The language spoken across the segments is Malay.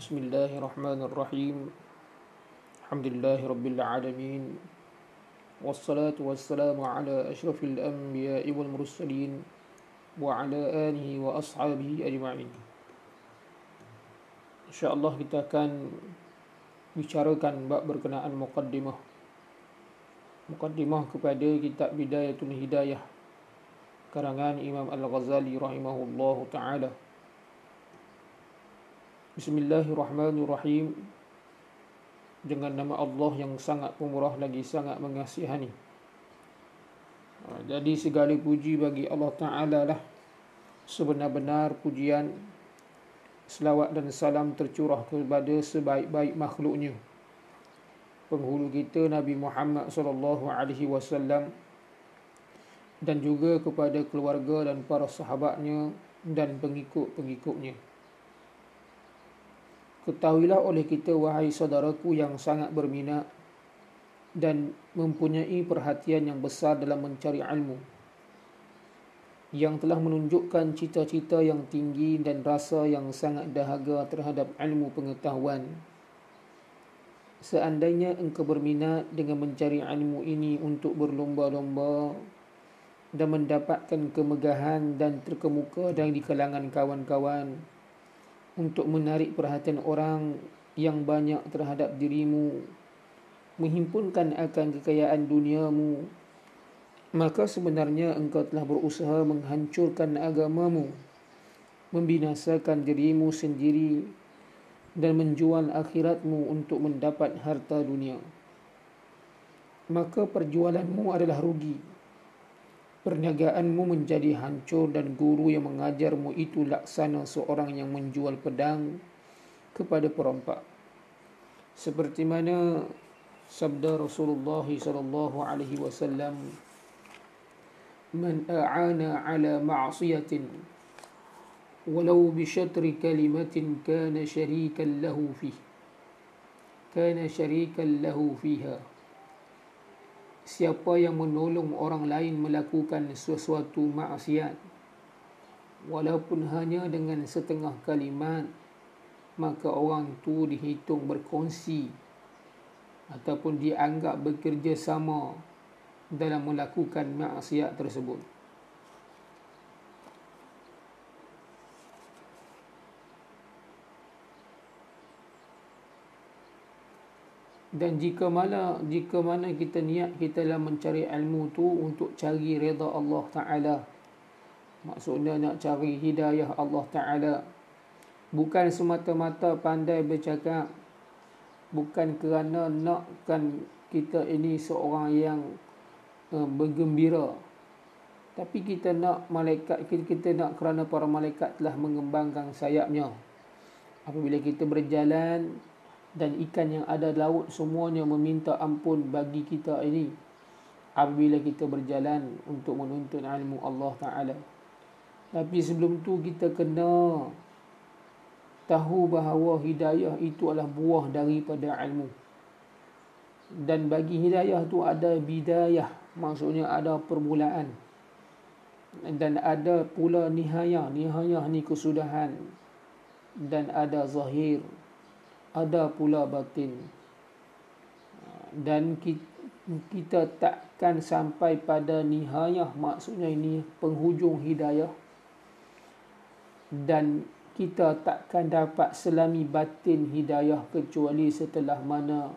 بسم الله الرحمن الرحيم الحمد لله رب العالمين والصلاة والسلام على أشرف الأنبياء والمرسلين وعلى آله وأصحابه أجمعين إن شاء الله kita akan bicarakan bab berkenaan muqaddimah muqaddimah kepada kitab Bidayatul Hidayah karangan Imam Al-Ghazali rahimahullahu taala Bismillahirrahmanirrahim. Dengan nama Allah yang sangat pemurah lagi sangat mengasihani. Ha, jadi segala puji bagi Allah taala lah. Sebenar-benar pujian selawat dan salam tercurah kepada sebaik-baik makhluknya. Penghulu kita Nabi Muhammad sallallahu alaihi wasallam dan juga kepada keluarga dan para sahabatnya dan pengikut-pengikutnya. Ketahuilah oleh kita wahai saudaraku yang sangat berminat dan mempunyai perhatian yang besar dalam mencari ilmu yang telah menunjukkan cita-cita yang tinggi dan rasa yang sangat dahaga terhadap ilmu pengetahuan. Seandainya engkau berminat dengan mencari ilmu ini untuk berlomba-lomba dan mendapatkan kemegahan dan terkemuka dan di kalangan kawan-kawan untuk menarik perhatian orang yang banyak terhadap dirimu, menghimpunkan akan kekayaan duniamu, maka sebenarnya engkau telah berusaha menghancurkan agamamu, membinasakan dirimu sendiri dan menjual akhiratmu untuk mendapat harta dunia. Maka perjualanmu adalah rugi Perniagaanmu menjadi hancur dan guru yang mengajarmu itu laksana seorang yang menjual pedang kepada perompak. Seperti mana sabda Rasulullah sallallahu alaihi wasallam Man a'ana ala ma'siyatin walau bi syatri kalimatin kana syarikan lahu fihi kana syarikan lahu fiha Siapa yang menolong orang lain melakukan sesuatu maksiat walaupun hanya dengan setengah kalimat maka orang tu dihitung berkongsi ataupun dianggap bekerja sama dalam melakukan maksiat tersebut dan jika mana jika mana kita niat kita dalam mencari ilmu tu untuk cari redha Allah taala. Maksudnya nak cari hidayah Allah taala. Bukan semata-mata pandai bercakap. Bukan kerana nakkan kita ini seorang yang uh, bergembira. Tapi kita nak malaikat kita, kita nak kerana para malaikat telah mengembangkan sayapnya. Apabila kita berjalan dan ikan yang ada di laut semuanya meminta ampun bagi kita ini. Apabila kita berjalan untuk menuntut ilmu Allah Ta'ala. Tapi sebelum tu kita kena tahu bahawa hidayah itu adalah buah daripada ilmu. Dan bagi hidayah tu ada bidayah. Maksudnya ada permulaan. Dan ada pula nihayah. Nihayah ni kesudahan. Dan ada zahir ada pula batin. Dan kita takkan sampai pada nihayah maksudnya ini penghujung hidayah. Dan kita takkan dapat selami batin hidayah kecuali setelah mana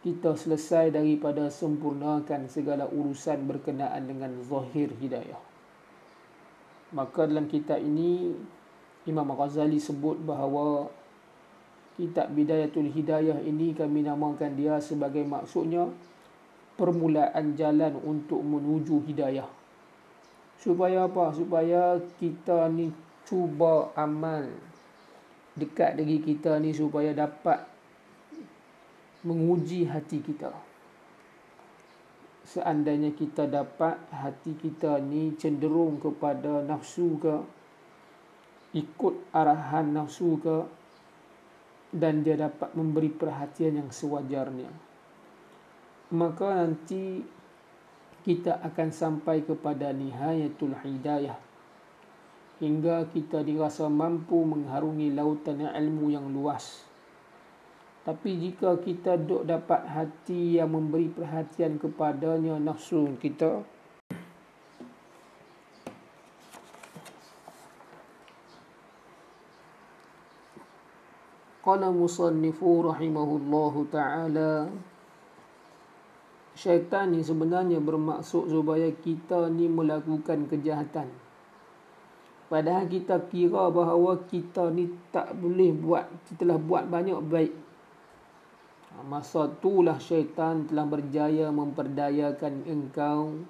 kita selesai daripada sempurnakan segala urusan berkenaan dengan zahir hidayah. Maka dalam kitab ini Imam Ghazali sebut bahawa kitab Bidayatul Hidayah ini kami namakan dia sebagai maksudnya permulaan jalan untuk menuju hidayah. Supaya apa? Supaya kita ni cuba amal dekat diri kita ni supaya dapat menguji hati kita. Seandainya kita dapat hati kita ni cenderung kepada nafsu ke, ikut arahan nafsu ke, dan dia dapat memberi perhatian yang sewajarnya maka nanti kita akan sampai kepada nihayatul hidayah hingga kita dirasa mampu mengharungi lautan ilmu yang luas. Tapi jika kita duk dapat hati yang memberi perhatian kepadanya nafsu kita, Qala musannifu rahimahullahu ta'ala Syaitan ni sebenarnya bermaksud supaya kita ni melakukan kejahatan Padahal kita kira bahawa kita ni tak boleh buat, kita telah buat banyak baik. Ha, masa itulah syaitan telah berjaya memperdayakan engkau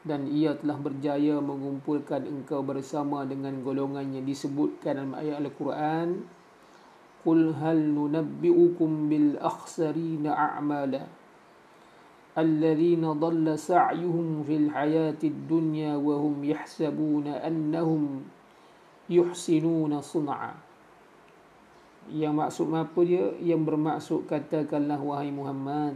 dan ia telah berjaya mengumpulkan engkau bersama dengan golongan yang disebutkan dalam ayat Al-Quran. قل هل ننبئكم بالأخسرين أعمالا الذين ضل سعيهم في الحياة الدنيا وهم يحسبون أنهم يحسنون صنعا yang maksud apa dia? Yang bermaksud katakanlah wahai Muhammad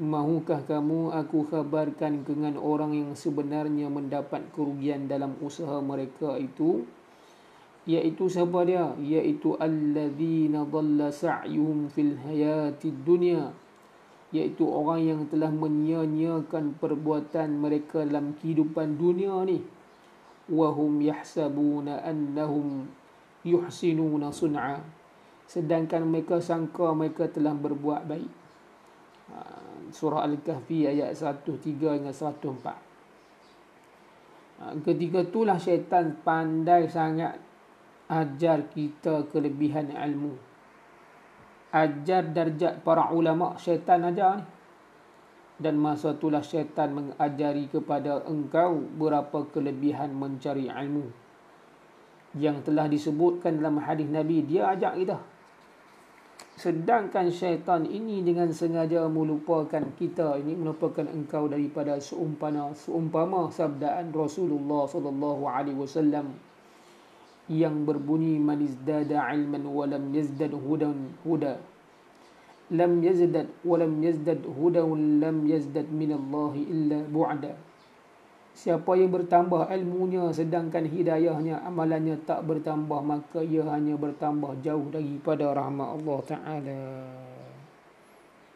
Mahukah kamu aku khabarkan dengan orang yang sebenarnya mendapat kerugian dalam usaha mereka itu? Iaitu siapa dia? Iaitu alladzina dhalla sa'yuhum fil hayatid dunya. Iaitu orang yang telah menyia-nyiakan perbuatan mereka dalam kehidupan dunia ni. Wahum yahsabuna annahum yuhsinuna sun'a. Sedangkan mereka sangka mereka telah berbuat baik. Ha, surah al-kahfi ayat 103 hingga 104 ha, ketika itulah syaitan pandai sangat ajar kita kelebihan ilmu. Ajar darjat para ulama syaitan ajar ni. Dan masa itulah syaitan mengajari kepada engkau berapa kelebihan mencari ilmu. Yang telah disebutkan dalam hadis Nabi dia ajak kita. Sedangkan syaitan ini dengan sengaja melupakan kita ini melupakan engkau daripada seumpama seumpama sabdaan Rasulullah sallallahu alaihi wasallam yang berbunyi man izdada ilman wa lam yazdad hudan huda. Lam yazdad wa lam yazdad hudan lam yazdad min Allah illa bu'da. Siapa yang bertambah ilmunya sedangkan hidayahnya amalannya tak bertambah maka ia hanya bertambah jauh daripada rahmat Allah taala